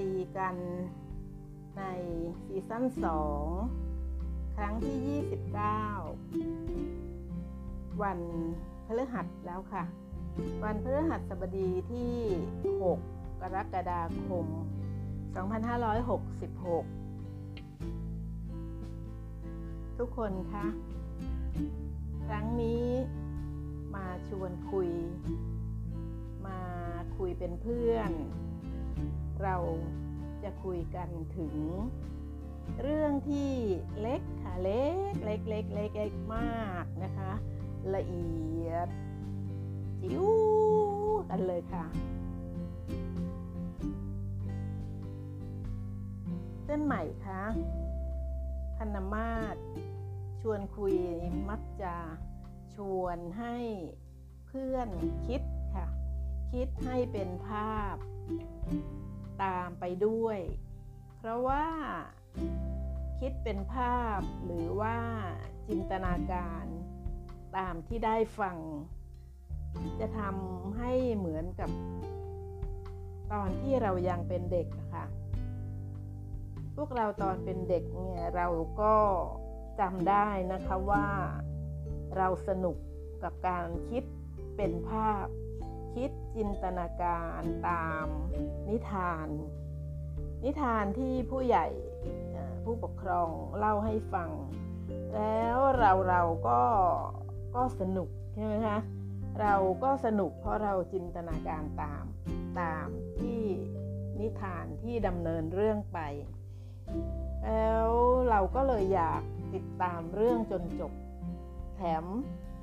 ดีกันในซีซั่น 2 ครั้งที่ 29 วันพฤหัสแล้วค่ะ วันพฤหัสบดีที่ 6 กรกฎาคม 2566 ทุกคนคะครั้งนี้มาชวนคุย มาคุยเป็นเพื่อน เราจะคุยกันถึง เรื่องที่เล็กค่ะเล็กเล็กเล็กเล็กเล็กมากนะคะ ละเอียดจิ๋วกันเลยค่ะ เส้นใหม่คะพันมาศชวนคุยมักจะชวนให้เพื่อนคิดค่ะ คิดให้เป็นภาพ ตามไปด้วย เพราะว่าคิดเป็นภาพหรือว่าจินตนาการตามที่ได้ฟัง จะทำให้เหมือนกับ ตอนที่เรายังเป็นเด็กนะคะพวกเราตอนเป็นเด็กเนี่ยเราก็จำได้นะคะว่าเราสนุกกับการคิดเป็นภาพ คิด จินตนาการตามนิทาน นิทานที่ผู้ใหญ่ผู้ปกครองเล่าให้ฟัง แล้วเราเราก็ก็สนุกใช่ไหมคะเราก็สนุกเพราะเราจินตนาการตามตามที่นิทานที่ดำเนินเรื่องไป แล้วเราก็เลยอยากติดตามเรื่องจนจบ แถม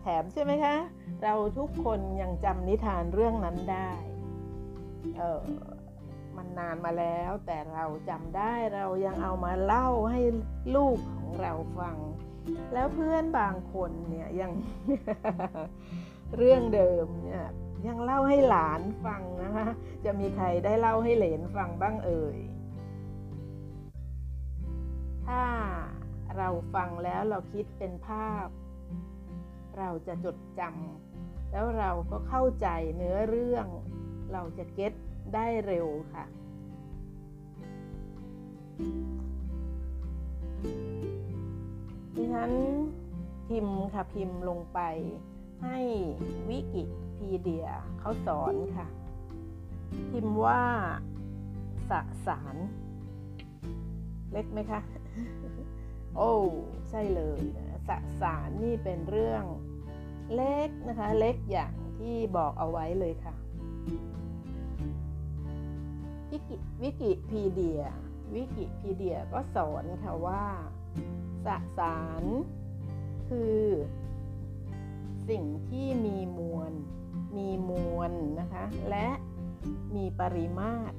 แถมใช่ไหมคะ เราทุกคนยังจำนิทานเรื่องนั้นได้ เออมันนานมาแล้ว แต่เราจำได้เรายังเอามาเล่าให้ลูกของเราฟัง แล้วเพื่อนบางคนเนี่ยยังเรื่องเดิมเนี่ยยังเล่าให้หลานฟังนะคะจะมีใครได้เล่าให้เหลนฟังบ้างเอ่ย ถ้าเราฟังแล้วเราคิดเป็นภาพ เราจะจดจำแล้วเราก็เข้าใจเนื้อเรื่อง เราจะเก็ตได้เร็วค่ะ ดิฉันพิมพ์ค่ะพิมพ์ลงไปให้วิกิพีเดียเขาสอนค่ะ พิมพ์ว่าสสาร เล็กไหมคะ โอ้ ใช่เลยนะ สสารนี่เป็นเรื่องเล็กนะคะ เล็กอย่างที่บอกเอาไว้เลยค่ะวิกิวิกิพีเดียวิกิพีเดียก็สอนค่ะว่าสสารคือสิ่งที่มีมวล มีมวลนะคะ และมีปริมาตร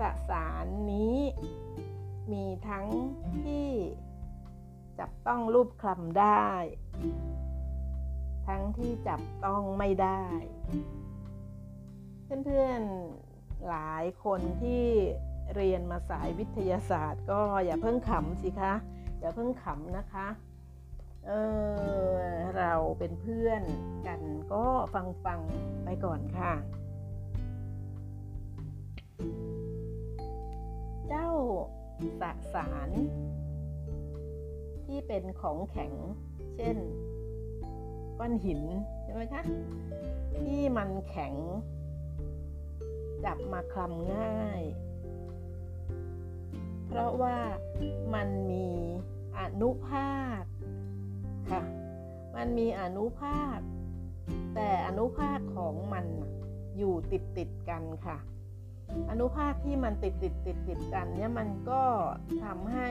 สสารนี้ มีทั้งที่จับต้องรูปคลำได้ ทั้งที่จับต้องไม่ได้ เพื่อนๆหลายคนที่เรียนมาสายวิทยาศาสตร์ ก็อย่าเพิ่งขำสิคะอย่าเพิ่งขำนะคะเออเราเป็นเพื่อนกันก็ฟังฟังไปก่อนค่ะ เจ้า สสาร ที่เป็นของแข็ง เช่น ก้อนหินใช่ไหมคะ ที่มันแข็ง จับมาคลำง่าย เพราะว่ามันมีอนุภาคค่ะ มันมีอนุภาค แต่อนุภาคของมันอยู่ติดติดกันค่ะ อนุภาคที่มันติดติดติดติดกันเนี่ยมันก็ทำให้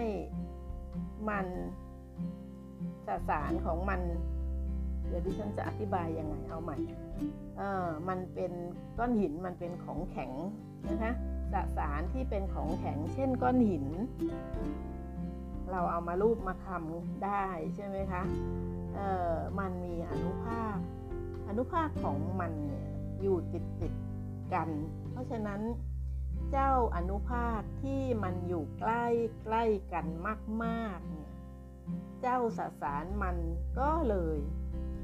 มันสสารของมัน เดี๋ยวดิฉันจะอธิบายยังไงเอาใหม่เออมันเป็นก้อนหินมันเป็นของแข็งนะคะสสารที่เป็นของแข็ง เช่นก้อนหิน เราเอามารูปมาคำได้ใช่ไหมคะเออมันมีอนุภาค อนุภาคของมันเนี่ยอยู่ติดติดกัน เพราะฉะนั้น เจ้าอนุภาคที่มันอยู่ใกล้ใกล้กันมากๆเนี่ยเจ้าสสารมันก็เลย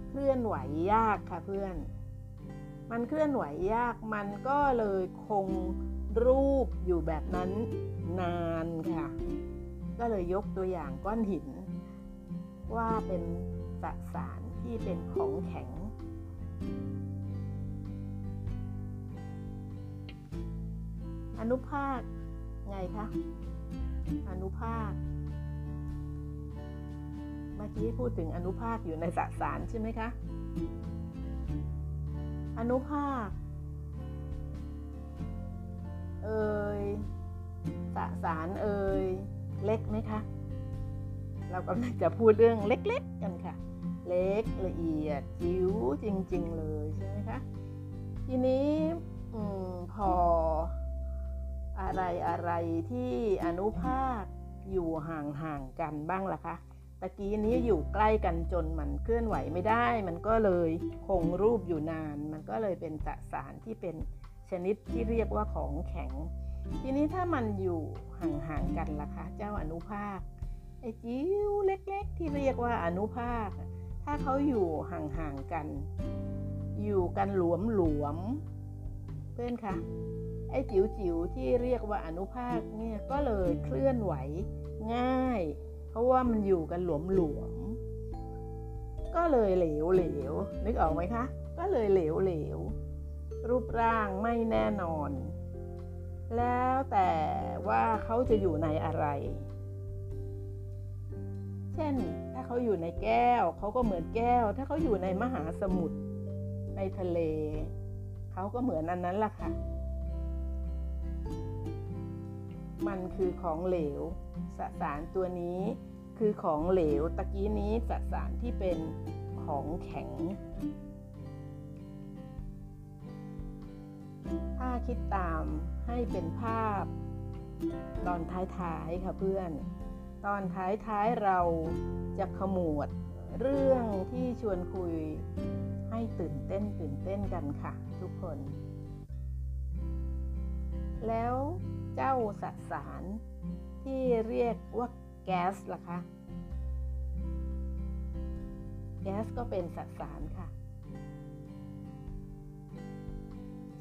เคลื่อนไหวยากค่ะเพื่อนมมันเคลื่อนไหวยากมันก็เลยคงรูปอยู่แบบนั้นนานค่ะ ก็เลยยกตัวอย่างก้อนหิน ว่าเป็นสสารที่เป็นของแข็ง อนุภาคไงคะอนุภาค เมื่อกี้พูดถึงอนุภาคอยู่ในสสารใช่ไหมคะ อนุภาค เอ่ยสสารเอ่ยเล็กไหมคะ เรากำลังจะพูดเรื่องเล็ก ๆ กันค่ะ เล็กละเอียดจิ๋วจริง ๆ เลยใช่ไหมคะ ทีนี้อพอ อะไรอะไรที่อนุภาคอยู่ห่างๆกันบ้างล่ะคะตะกี้นี้อยู่ใกล้กันจนมันเคลื่อนไหวไม่ได้ มันก็เลยคงรูปอยู่นาน มันก็เลยเป็นสสารที่เป็นชนิดที่เรียกว่าของแข็ง ทีนี้ถ้ามันอยู่ห่างๆกันล่ะคะเจ้าอนุภาคไอ้จิ๋วเล็ก ๆ ที่เรียกว่าอนุภาค ถ้าเขาอยู่ห่างๆกัน อยู่กันหลวมๆเพื่อนคะ ไอ้จิ๋วจิ๋วที่เรียกว่าอนุภาคเนี่ยก็เลยเคลื่อนไหวง่าย เพราะว่ามันอยู่กันหลวมหลวมก็เลยเหลวเหลวนึกออกไหมคะ ก็เลยเหลวเหลวรูปร่างไม่แน่นอน แล้วแต่ว่าเขาจะอยู่ในอะไร เช่น ถ้าเขาอยู่ในแก้วเขาก็เหมือนแก้ว ถ้าเขาอยู่ในมหาสมุทรในทะเล เขาก็เหมือนอันนั้นล่ะค่ะ มันคือของเหลว สสารตัวนี้คือของเหลว ตะกี้นี้สสารที่เป็นของแข็ง ถ้าคิดตามให้เป็นภาพ ตอนท้ายๆค่ะเพื่อน ตอนท้ายๆเราจะขมวดเรื่องที่ชวนคุยให้ตื่นเต้นตื่นเต้นกันค่ะทุกคน แล้ว เจ้าสสารที่เรียกว่าแก๊สล่ะคะแก๊สก็เป็นสสารค่ะ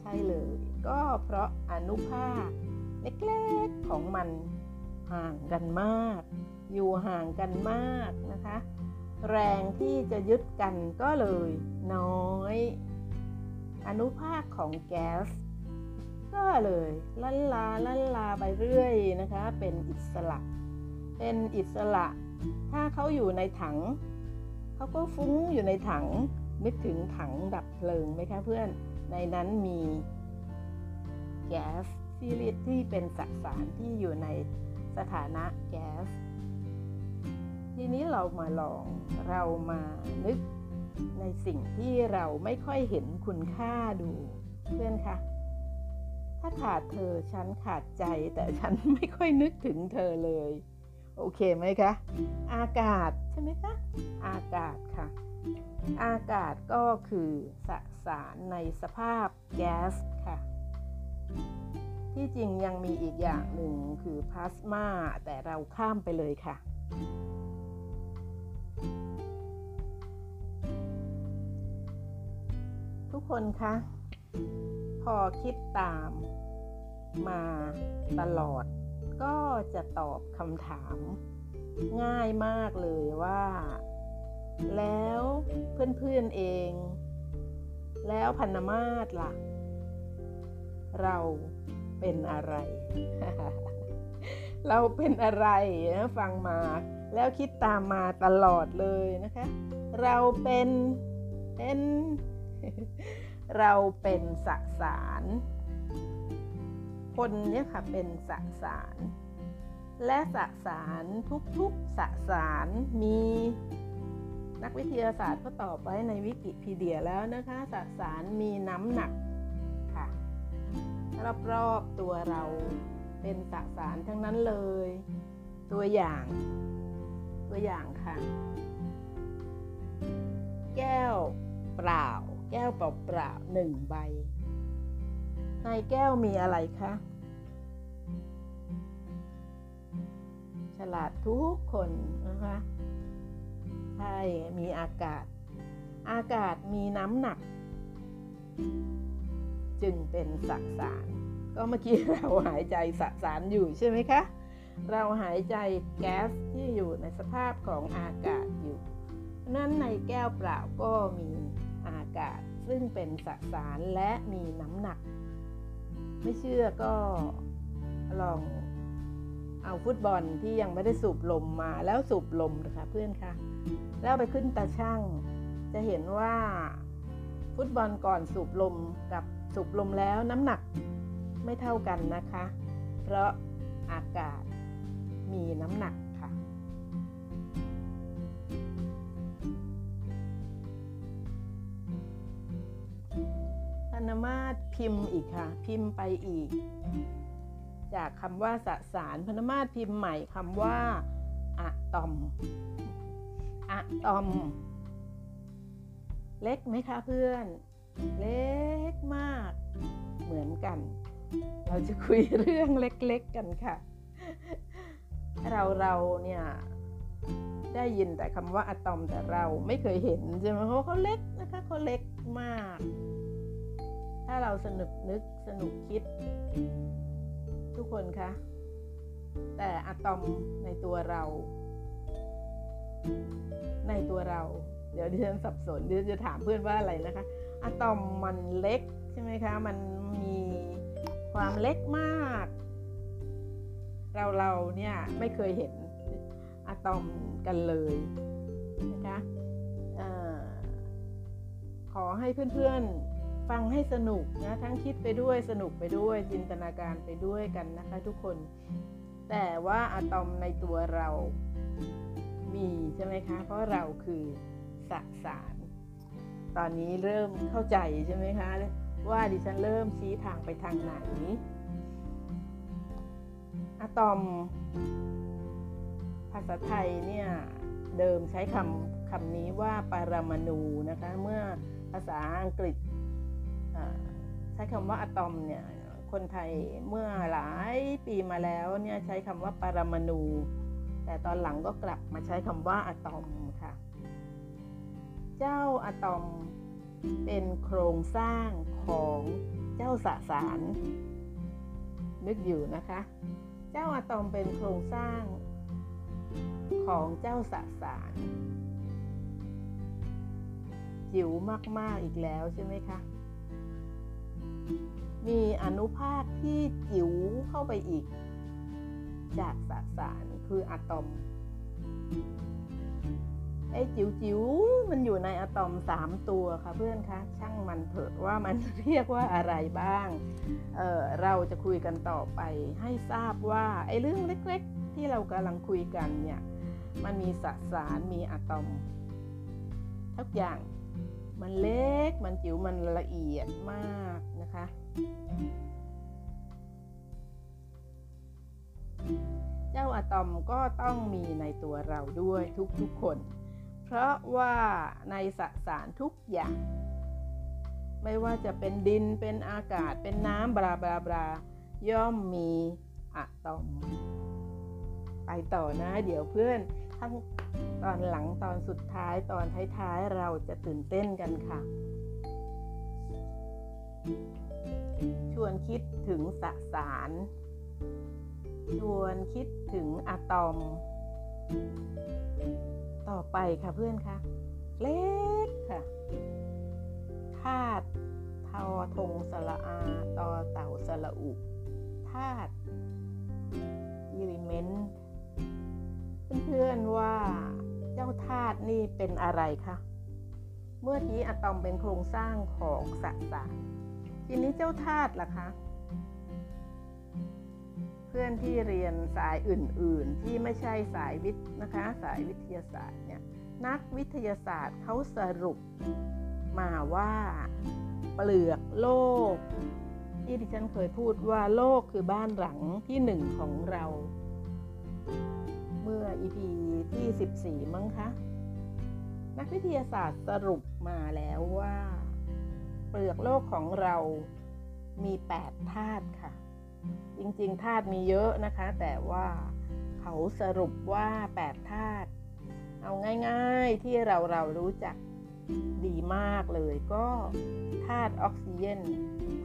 ใช่เลย ก็เพราะอนุภาคเล็กๆของมันห่างกันมาก อยู่ห่างกันมากนะคะ แรงที่จะยึดกันก็เลยน้อย อนุภาคของแก๊ส ก็เลยลันลาลันลาไปเรื่อยนะคะ เป็นอิสระ เป็นอิสระ ถ้าเขาอยู่ในถัง เขาก็ฟุ้งอยู่ในถังนึกถึงถังดับเพลิงไหมคะเพื่อน ในนั้นมีแก๊สที่เรียกที่เป็นสสารที่อยู่ในสถานะแก๊ส ทีนี้เรามาลองเรามานึกในสิ่งที่เราไม่ค่อยเห็นคุณค่าดูเพื่อนคะ ถ้าขาดเธอฉันขาดใจแต่ฉันไม่ค่อยนึกถึงเธอเลย โอเคไหมคะ อากาศใช่ไหมคะ อากาศค่ะ อากาศก็คือสสารในสภาพแก๊สค่ะ ที่จริงยังมีอีกอย่างหนึ่งคือพลาสมาแต่เราข้ามไปเลยค่ะทุกคนคะ พอคิดตามมาตลอด ก็จะตอบคำถาม ง่ายมากเลยว่า แล้วเพื่อนๆเอง แล้วพันธมาศล่ะ เราเป็นอะไร เราเป็นอะไรนะฟังมาแล้วคิดตามมาตลอดเลยนะคะ เราเป็นเป็น เราเป็นสสาร คนเนี่ยค่ะเป็นสสาร และสสารทุกๆสสารมีนักวิทยาศาสตร์ก็ตอบไว้ในวิกิพีเดียแล้วนะคะสสารมีน้ำหนักค่ะรอบๆตัวเราเป็นสสารทั้งนั้นเลย ตัวอย่าง ตัวอย่างค่ะ แก้วเปล่า แก้วเปล่าๆหนึ่งใบ ในแก้วมีอะไรคะ ฉลาดทุกคนนะคะ ใช่ มีอากาศ อากาศมีน้ำหนัก จึงเป็นสสาร ก็เมื่อกี้เราหายใจสสารอยู่ใช่ไหมคะ เราหายใจแก๊สที่อยู่ในสภาพของอากาศอยู่นั้นในแก้วเปล่าก็มีากาศ ซึ่งเป็นสสารและมีน้ำหนัก ไม่เชื่อก็ลองเอาฟุตบอลที่ยังไม่ได้สูบลมมาแล้วสูบลมนะคะเพื่อนคะแล้วไปขึ้นตาช่าง จะเห็นว่าฟุตบอลก่อนสูบลมกับสูบลมแล้วน้ำหนักไม่เท่ากันนะคะ เพราะอากาศมีน้ำหนัก นมาตพิมพ์อีกค่ะ พิมพ์ไปอีก จากคำว่าสสารพนมาตพิมพ์ใหม่คำว่าอะตอมอะตอม เล็กไหมคะเพื่อน เล็กมาก เหมือนกัน เราจะคุยเรื่องเล็กๆกันค่ะ เราเราเนี่ยได้ยินแต่คำว่าอะตอมแต่เราไม่เคยเห็นใช่ไหมเพราะเขาเล็กนะคะเขาเล็กมาก ถ้าเราสนุกนึกสนุกคิด ทุกคนคะ แต่อะตอมในตัวเรา ในตัวเรา เดี๋ยวดิฉันสับสนดิฉันจะถามเพื่อนว่าอะไรนะคะอะตอมมันเล็กใช่ไหมคะ มันมีความเล็กมาก เราเราเนี่ยไม่เคยเห็นอะตอมกันเลยนะคะอขอให้เพื่อนๆ ฟังให้สนุกนะทั้งคิดไปด้วยสนุกไปด้วยจินตนาการไปด้วยกันนะคะทุกคน แต่ว่าอะตอมในตัวเรามีใช่ไหมคะ เพราะเราคือสสาร ตอนนี้เริ่มเข้าใจใช่ไหมคะ ว่าดิฉันเริ่มชี้ทางไปทางไหนอะตอม ภาษาไทยเนี่ยเดิมใช้คำคำนี้ว่าปรมาณูนะคะ เมื่อภาษาอังกฤษ ใช้คำว่าอะตอมเนี่ยคนไทยเมื่อหลายปีมาแล้วเนี่ยใช้คำว่าปรมาณูแต่ตอนหลังก็กลับมาใช้คำว่าอะตอมค่ะ เจ้าอะตอมเป็นโครงสร้างของเจ้าสสาร นึกอยู่นะคะ เจ้าอะตอมเป็นโครงสร้างของเจ้าสสาร จิ๋วมาก ๆ อีกแล้วใช่ไหมคะ มีอนุภาคที่จิ๋วเข้าไปอีก จากสสารคืออะตอมไอ้จิ๋วจิ๋วมันอยู่ในอะตอมสามตัวค่ะเพื่อนคะช่างมันเถอะว่ามันเรียกว่าอะไรบ้างเเราจะคุยกันต่อไปให้ทราบว่าไอ้เรื่องเล็กๆ ที่เรากำลังคุยกันเนี่ยมันมีสสารมีอะตอม ทุกอย่างมันเล็กมันจิ๋วมันละเอียดมากนะคะ เจ้าอะตอมก็ต้องมีในตัวเราด้วยทุกๆคน เพราะว่าในสสารทุกอย่าง ไม่ว่าจะเป็นดินเป็นอากาศเป็นน้ำบราบราบราย่อมมีอะตอม ไปต่อนะ เดี๋ยวเพื่อนทั้งตอนหลังตอนสุดท้ายตอนท้ายๆเราจะตื่นเต้นกันค่ะ ชวนคิดถึงสสาร ชวนคิดถึงอะตอม ต่อไปค่ะเพื่อนคะเล็กค่ะธาตุทอทงสละอาตอเต่าสละอุธาตุอิริเมนต์เพื่อนๆว่าเจ้าธาตุนี่เป็นอะไรคะ เมื่อกี้อะตอมเป็นโครงสร้างของสสาร ทีนี้เจ้าธาตุล่ะคะ เพื่อนที่เรียนสายอื่น ๆ ที่ไม่ใช่สายวิทย์นะคะ สายวิทยาศาสตร์เนี่ยนักวิทยาศาสตร์เขาสรุปมาว่าเปลือกโลก ที่ดิฉันเคยพูดว่าโลกคือบ้านหลังที่หนึ่งของเรา เมื่อ EP ที่ 14 มั้งคะ นักวิทยาศาสตร์สรุปมาแล้วว่า เปลือกโลกของเรามี 8 ธาตุค่ะ จริงๆธาตุมีเยอะนะคะ แต่ว่าเขาสรุปว่า 8 ธาตุเอาง่ายๆที่เราเรารู้จักดีมากเลยก็ธาตุออกซิเจน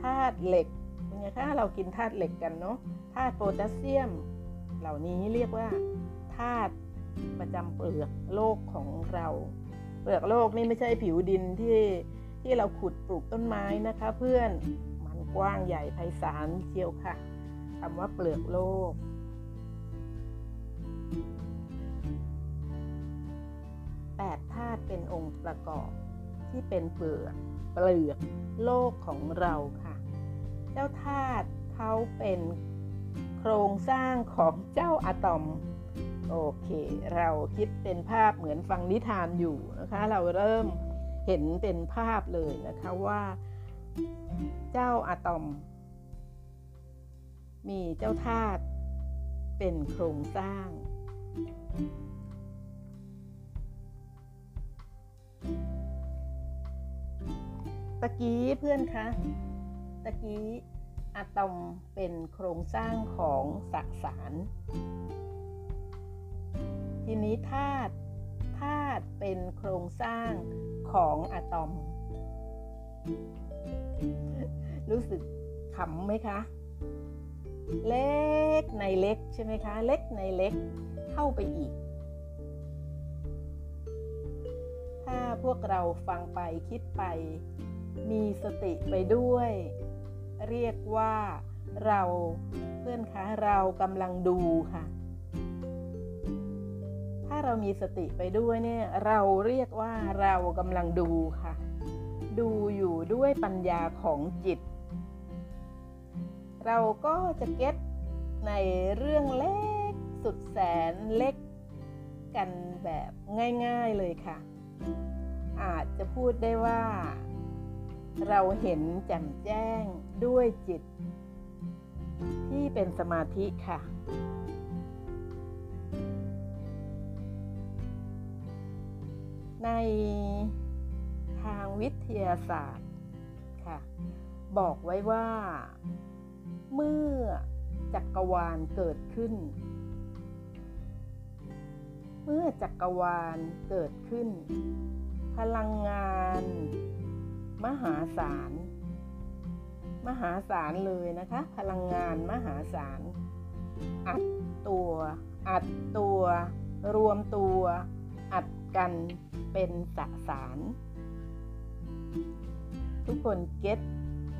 ธาตุเหล็กเป็นไงคะเรากินธาตุเหล็กกันเนาะธาตุโพแทสเซียม เหล่านี้เรียกว่าธาตุประจำเปลือกโลกของเรา เปลือกโลกนี่ไม่ใช่ผิวดินที่ ที่เราขุดปลูกต้นไม้นะคะ เพื่อนมันกว้างใหญ่ไพศาลเชียวค่ะคำว่าเปลือกโลก แปดธาตุเป็นองค์ประกอบที่เป็นเปลือกเปลือกโลกของเราค่ะ เจ้าธาตุเขาเป็นโครงสร้างของเจ้าอะตอมโอเค เราคิดเป็นภาพเหมือนฟังนิทานอยู่นะคะ เราเริ่ม เห็นเป็นภาพเลยนะคะว่าเจ้าอะตอม มีเจ้าธาตุเป็นโครงสร้าง ตะกี้เพื่อนคะ ตะกี้อะตอมเป็นโครงสร้างของสสาร ทีนี้ธาตุธาตุเป็นโครงสร้าง ของอะตอม รู้สึกขำไหมคะ เล็กในเล็กใช่ไหมคะ เล็กในเล็กเข้าไปอีก ถ้าพวกเราฟังไปคิดไป มีสติไปด้วย เรียกว่าเราเพื่อนคะเรากำลังดูค่ะ ถ้าเรามีสติไปด้วยเนี่ยเราเรียกว่าเรากำลังดูค่ะ ดูอยู่ด้วยปัญญาของจิต เราก็จะเก็ตในเรื่องเล็กสุดแสนเล็กกันแบบง่ายๆเลยค่ะ อาจจะพูดได้ว่า เราเห็นแจ่มแจ้งด้วยจิต ที่เป็นสมาธิค่ะ ในทางวิทยาศาสตร์ค่ะบอกไว้ว่า เมื่อจักรวาลเกิดขึ้น เมื่อจักรวาลเกิดขึ้น พลังงาน มหาศาล มหาศาลเลยนะคะ พลังงานมหาศาล อัดตัว อัดตัว รวมตัว อัดกัน เป็นสสาร ทุกคนเก็ต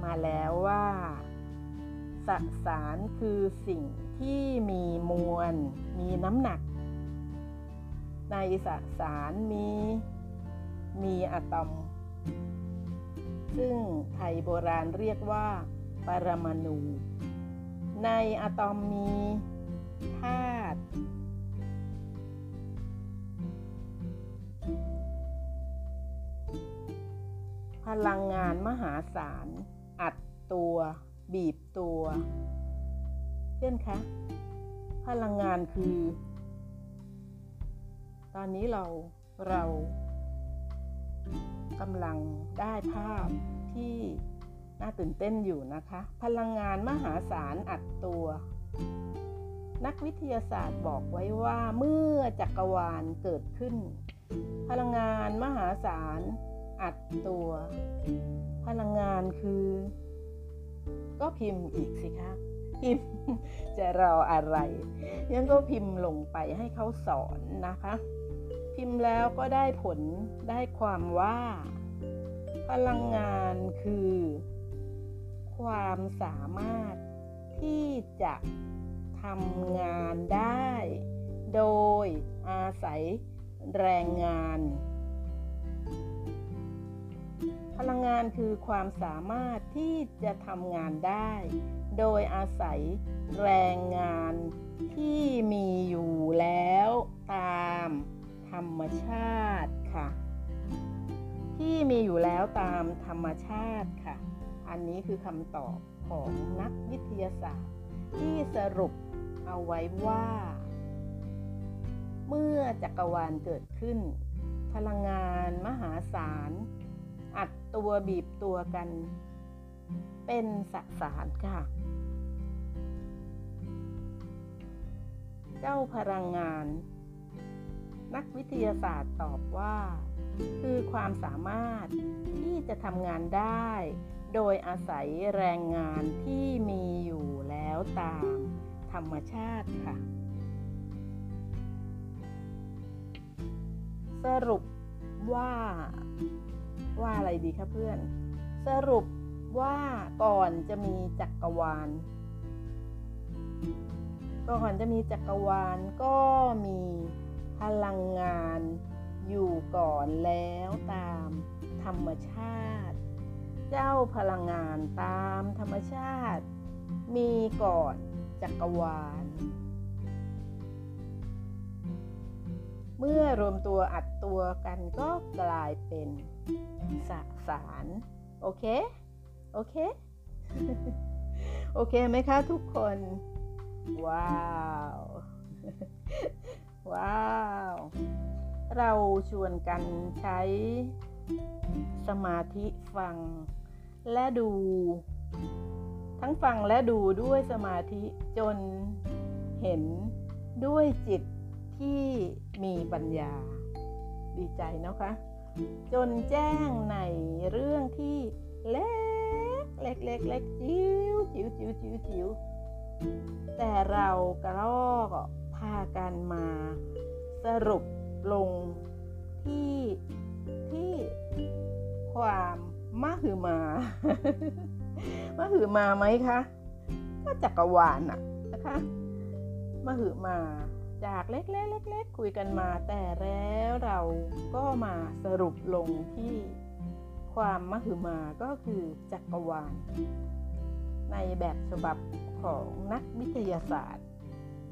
มาแล้วว่า สสารคือสิ่งที่มีมวล มีน้ำหนัก ในสสารมีมีอะตอม ซึ่งไทยโบราณเรียกว่าปรมาณูในอะตอมมีธาตุ พลังงานมหาศาล อัดตัว บีบตัว เพื่อนคะ พลังงานคือ ตอนนี้เราเรากำลังได้ภาพที่น่าตื่นเต้นอยู่นะคะ พลังงานมหาศาลอัดตัว นักวิทยาศาสตร์บอกไว้ว่าเมื่อจักรวาลเกิดขึ้น พลังงานมหาศาล อัดตัว พลังงานคือ ก็พิมพ์อีกสิคะ พิมพ์จะรออะไรยังก็พิมพ์ลงไปให้เขาสอนนะคะ พิมพ์แล้วก็ได้ผลได้ความว่า พลังงานคือ ความสามารถที่จะทำงานได้ โดยอาศัยแรงงาน พลังงานคือความสามารถที่จะทำงานได้ โดยอาศัยแรงงานที่มีอยู่แล้วตามธรรมชาติค่ะ ที่มีอยู่แล้วตามธรรมชาติค่ะ อันนี้คือคำตอบของนักวิทยาศาสตร์ ที่สรุปเอาไว้ว่า เมื่อจักรวาลเกิดขึ้น พลังงานมหาศาล อัดตัวบีบตัวกัน เป็นสสารค่ะ เจ้าพลังงาน นักวิทยาศาสตร์ตอบว่า คือความสามารถที่จะทำงานได้ โดยอาศัยแรงงานที่มีอยู่แล้วตามธรรมชาติค่ะ สรุปว่า ว่าอะไรดีคะเพื่อน สรุปว่าก่อนจะมีจักรวาล ก่อนจะมีจักรวาลก็มีพลังงานอยู่ก่อนแล้วตามธรรมชาติ เจ้าพลังงานตามธรรมชาติ มีก่อนจักรวาล เมื่อรวมตัวอัดตัวกันก็กลายเป็น สสาร โอเค โอเค โอเคไหมคะทุกคน ว้าว ว้าว เราชวนกันใช้สมาธิฟัง และดู ทั้งฟังและดูด้วยสมาธิจนเห็นด้วยจิตที่มีปัญญา ดีใจนะคะ จนแจ้งในเรื่องที่เล็กเล็กเล็กเล็กจิ๋วจิ๋วจิ๋วจิ๋วจิ๋วแต่เรากระรอกพากันมาสรุปลงที่ที่ความมหือมามหือมาไหมคะก็จักรวาลน่ะนะคะมหือมา จากเล็กๆๆคุยกันมาแต่แล้วเราก็มาสรุปลงที่ความมหึมาก็คือจักรวาล ในแบบฉบับของนักวิทยาศาสตร์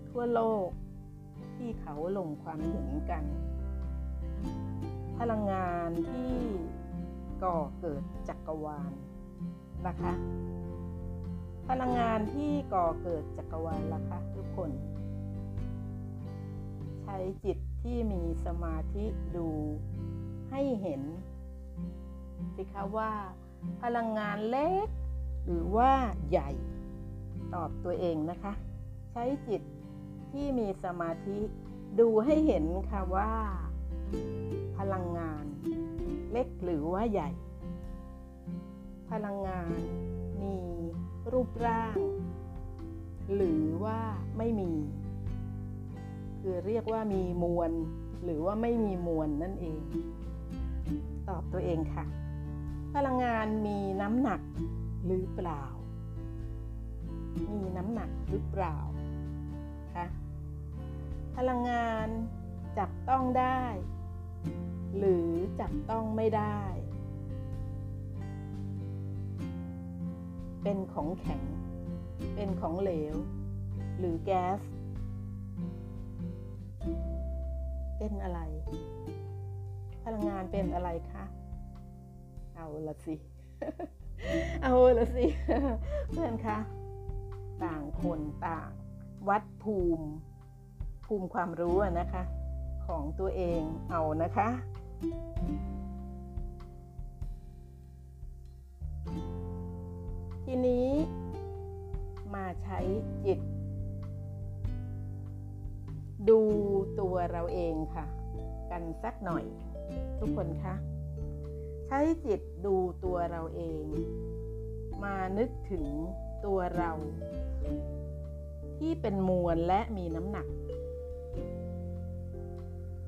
ทั่วโลกที่เขาลงความเห็นกัน พลังงานที่ก่อเกิดจักรวาลนะคะ พลังงานที่ก่อเกิดจักรวาลล่ะคะทุกคน ใช้จิตที่มีสมาธิดูให้เห็น สิคะว่า พลังงานเล็ก หรือว่าใหญ่ ตอบตัวเองนะคะ ใช้จิตที่มีสมาธิดูให้เห็นค่ะว่า พลังงาน เล็กหรือว่าใหญ่ พลังงานมีรูปร่าง หรือว่าไม่มี คือเรียกว่ามีมวล หรือว่าไม่มีมวลนั่นเอง ตอบตัวเองค่ะ พลังงานมีน้ำหนักหรือเปล่า มีน้ำหนักหรือเปล่าคะพลังงานจับต้องได้ หรือจับต้องไม่ได้ เป็นของแข็ง เป็นของเหลว หรือแก๊ส เป็นอะไร พลังงานเป็นอะไรคะ เอาละสิ เอาละสิ เพื่อนคะ ต่างคนต่าง วัดภูมิ ภูมิความรู้นะคะ ของตัวเองเอานะคะทีนี้มาใช้จิต ดูตัวเราเองค่ะ กันสักหน่อย ทุกคนคะใช้จิตดูตัวเราเอง มานึกถึงตัวเรา ที่เป็นมวลและมีน้ำหนัก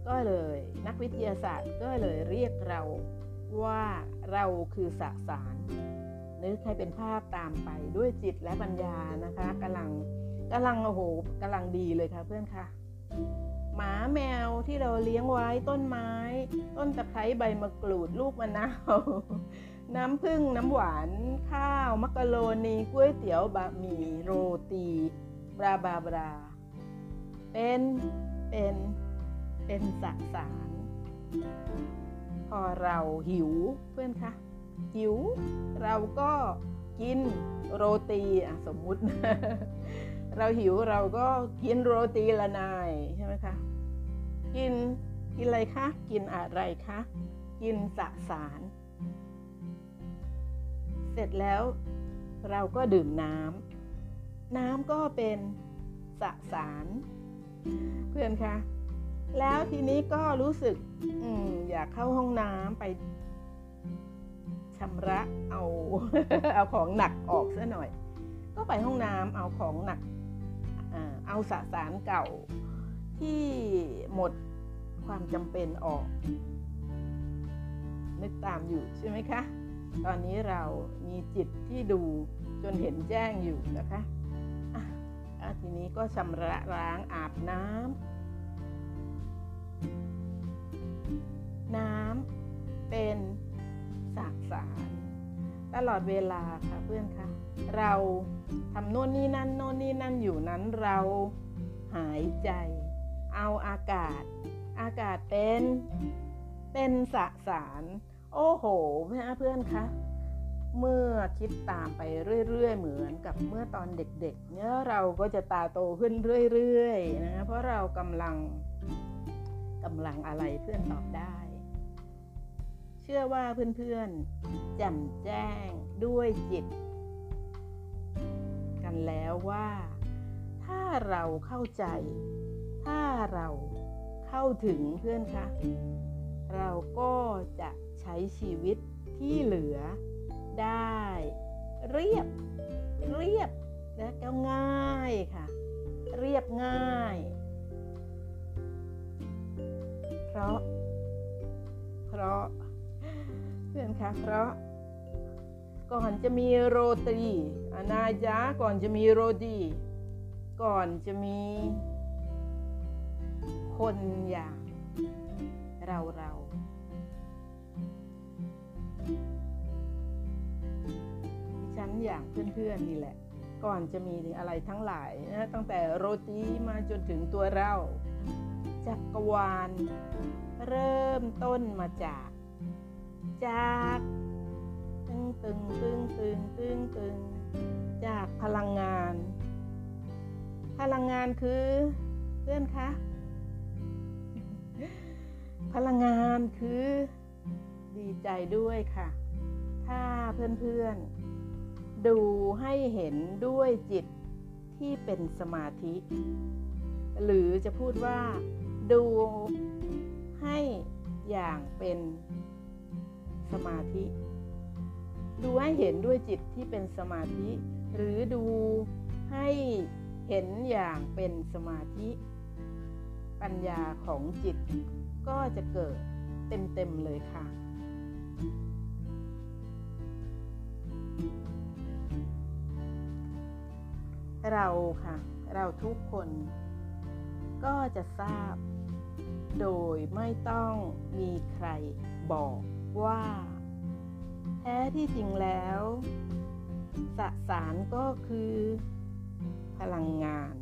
ก็เลยนักวิทยาศาสตร์ก็เลยเรียกเราว่าเราคือสสารนึกให้เป็นภาพตามไปด้วยจิตและปัญญานะคะกำลังกำลังโอ้โหกำลังดีเลยค่ะเพื่อนค่ะ หมาแมวที่เราเลี้ยงไว้ต้นไม้ ต้นตะไคร้ใบมะกรูดลูกมะนาวน้ำผึ้งน้ำหวานข้าวมักกะโรนีก๋วยเตี๋ยวบะหมี่โรตีบราบาบราเป็นเป็นเป็นสสาร พอเราหิวเพื่อนคะหิว เราก็กินโรตีอะสมมุติ เราหิวเราก็กินโรตีละนายใช่ไหมคะ กินกินอะไรคะ กินอะไรคะ กินสสาร เสร็จแล้วเราก็ดื่มน้ำน้ำก็เป็นสสาร เพื่อนคะแล้วทีนี้ก็รู้สึกออยากเข้าห้องน้ำไปชำระเอา เอาของหนักออกซะหน่อย ก็ไปห้องน้ำเอาของหนัก สสารเก่าที่หมดความจำเป็นออก นึกตามอยู่ใช่ไหมคะ ตอนนี้เรามีจิตที่ดูจนเห็นแจ้งอยู่นะคะะทีนี้ก็ชำระล้างอาบน้ำน้ำเป็นสากสาร ตลอดเวลาค่ะเพื่อนคะ เราทำโน่นนี่นั่นโน่นนี่นั่นอยู่นั้นเราหายใจ เอาอากาศ อากาศเป็นเป็นสสาร โอ้โหเพื่อนเพื่อนคะเมื่อคิดตามไปเรื่อย ๆ เหมือนกับเมื่อตอนเด็กๆ เนี่ยเราก็จะตาโตขึ้นเรื่อยๆนะเพราะเรากำลังกำลังอะไรเพื่อนตอบได้ เชื่อว่าเพื่อนๆแจ่มแจ้งด้วยจิต กันแล้วว่า ถ้าเราเข้าใจ ถ้าเราเข้าถึงเพื่อนคะเราก็จะใช้ชีวิตที่เหลือได้ เรียบ เรียบและก็ง่ายค่ะ เรียบง่าย เพราะ เพราะเพื่อนคะเพราะ ก่อนจะมีโรตีอนาจาก่อนจะมีโรตีก่อนจะมีคนอย่างเราเราฉันอย่างเพื่อนๆนี่แหละ ก่อนจะมีอะไรทั้งหลายนะตั้งแต่โรตีมาจนถึงตัวเรา จักรวาล เริ่มต้นมาจาก จาก ตึงตึงตึงตึงตึงจากพลังงาน พลังงานคือเพื่อนคะพลังงานคือดีใจด้วยค่ะ ถ้าเพื่อนๆ ดูให้เห็นด้วยจิตที่เป็นสมาธิ หรือจะพูดว่า ดูให้อย่างเป็นสมาธิ ดูให้เห็นด้วยจิตที่เป็นสมาธิ หรือดูให้เห็นอย่างเป็นสมาธิ ปัญญาของจิตก็จะเกิดเต็มๆเลยค่ะ เราค่ะ เราทุกคนก็จะทราบ โดยไม่ต้องมีใครบอกว่า ท้ที่จริงแล้วสสารก็คือ พลังงาน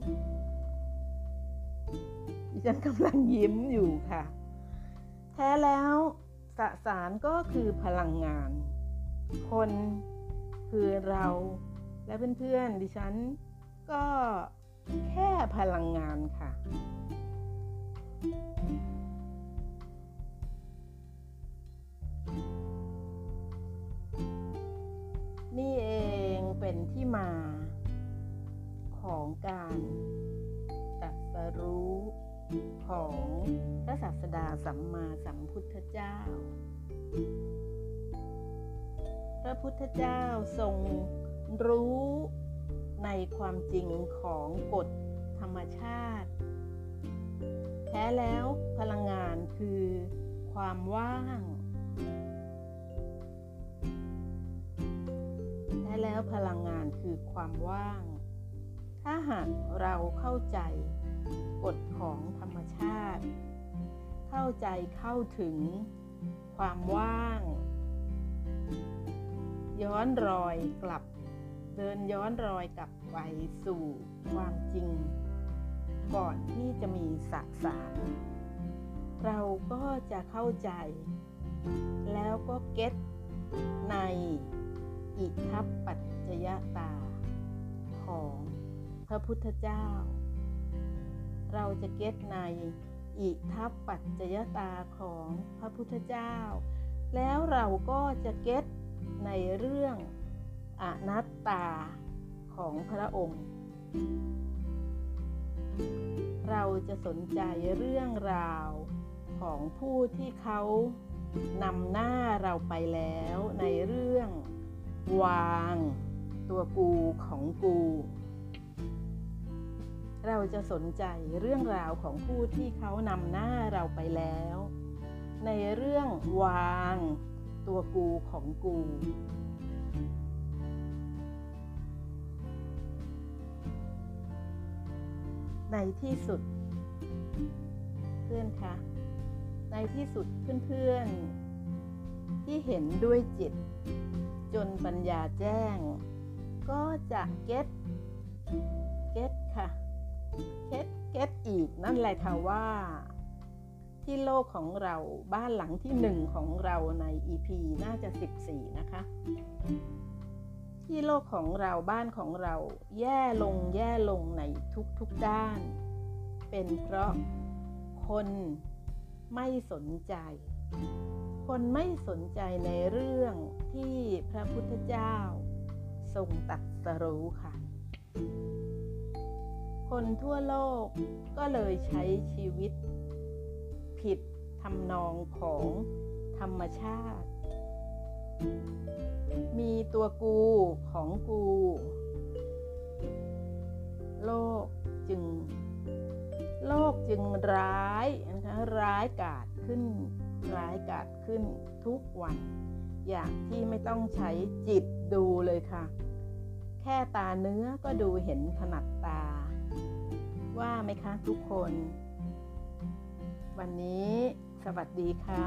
ดิฉันกำลังยิ้มอยู่ค่ะ แท้แล้วสสารก็คือพลังงาน คนคือเราและเพื่อนๆดิฉันก็แค่พลังงานค่ะ นี่เองเป็นที่มาของการตัดสรู้ของพระศาสดาสัมมาสัมพุทธเจ้า พระพุทธเจ้าทรงรู้ในความจริงของกฎธรรมชาติ แท้แล้วพลังงานคือความว่าง ท้แล้วพลังงานคือความว่าง ถ้าหากเราเข้าใจกฎของธรรมชาติ เข้าใจเข้าถึงความว่าง ย้อนรอยกลับ เดินย้อนรอยกลับไปสู่ความจริง ก่อนที่จะมีสสาร เราก็จะเข้าใจ แล้วก็เก็ตใน อิทัปปัจจยตา ของพระพุทธเจ้า เราจะเก็ตในอิทัปปัจจยตาของพระพุทธเจ้า แล้วเราก็จะเก็ตในเรื่องอนัตตาของพระองค์ เราจะสนใจเรื่องราวของผู้ที่เขานำหน้าเราไปแล้วในเรื่อง วางตัวกูของกู เราจะสนใจเรื่องราวของผู้ที่เขานำหน้าเราไปแล้ว ในเรื่องวางตัวกูของกู ในที่สุด เพื่อนคะ ในที่สุดเพื่อนๆที่เห็นด้วยจิต จนปัญญาแจ้ง ก็จะ get get ค่ะ get get อีกนั่นแหละค่ะว่า ที่โลกของเราบ้านหลังที่หนึ่งของเราใน EP น่าจะ 14 นะคะ ที่โลกของเราบ้านของเราแย่ลงแย่ลงในทุกๆด้าน เป็นเพราะคนไม่สนใจ คนไม่สนใจในเรื่องที่พระพุทธเจ้า ทรงตรัสรู้ค่ะ คนทั่วโลกก็เลยใช้ชีวิต ผิดทำนองของธรรมชาติ มีตัวกูของกู โลกจึง โลกจึงร้ายนะคะร้ายกาจขึ้น ร้ายกาจขึ้นทุกวัน อย่างที่ไม่ต้องใช้จิตดูเลยค่ะ แค่ตาเนื้อก็ดูเห็นถนัดตา ว่าไหมคะทุกคน วันนี้สวัสดีค่ะ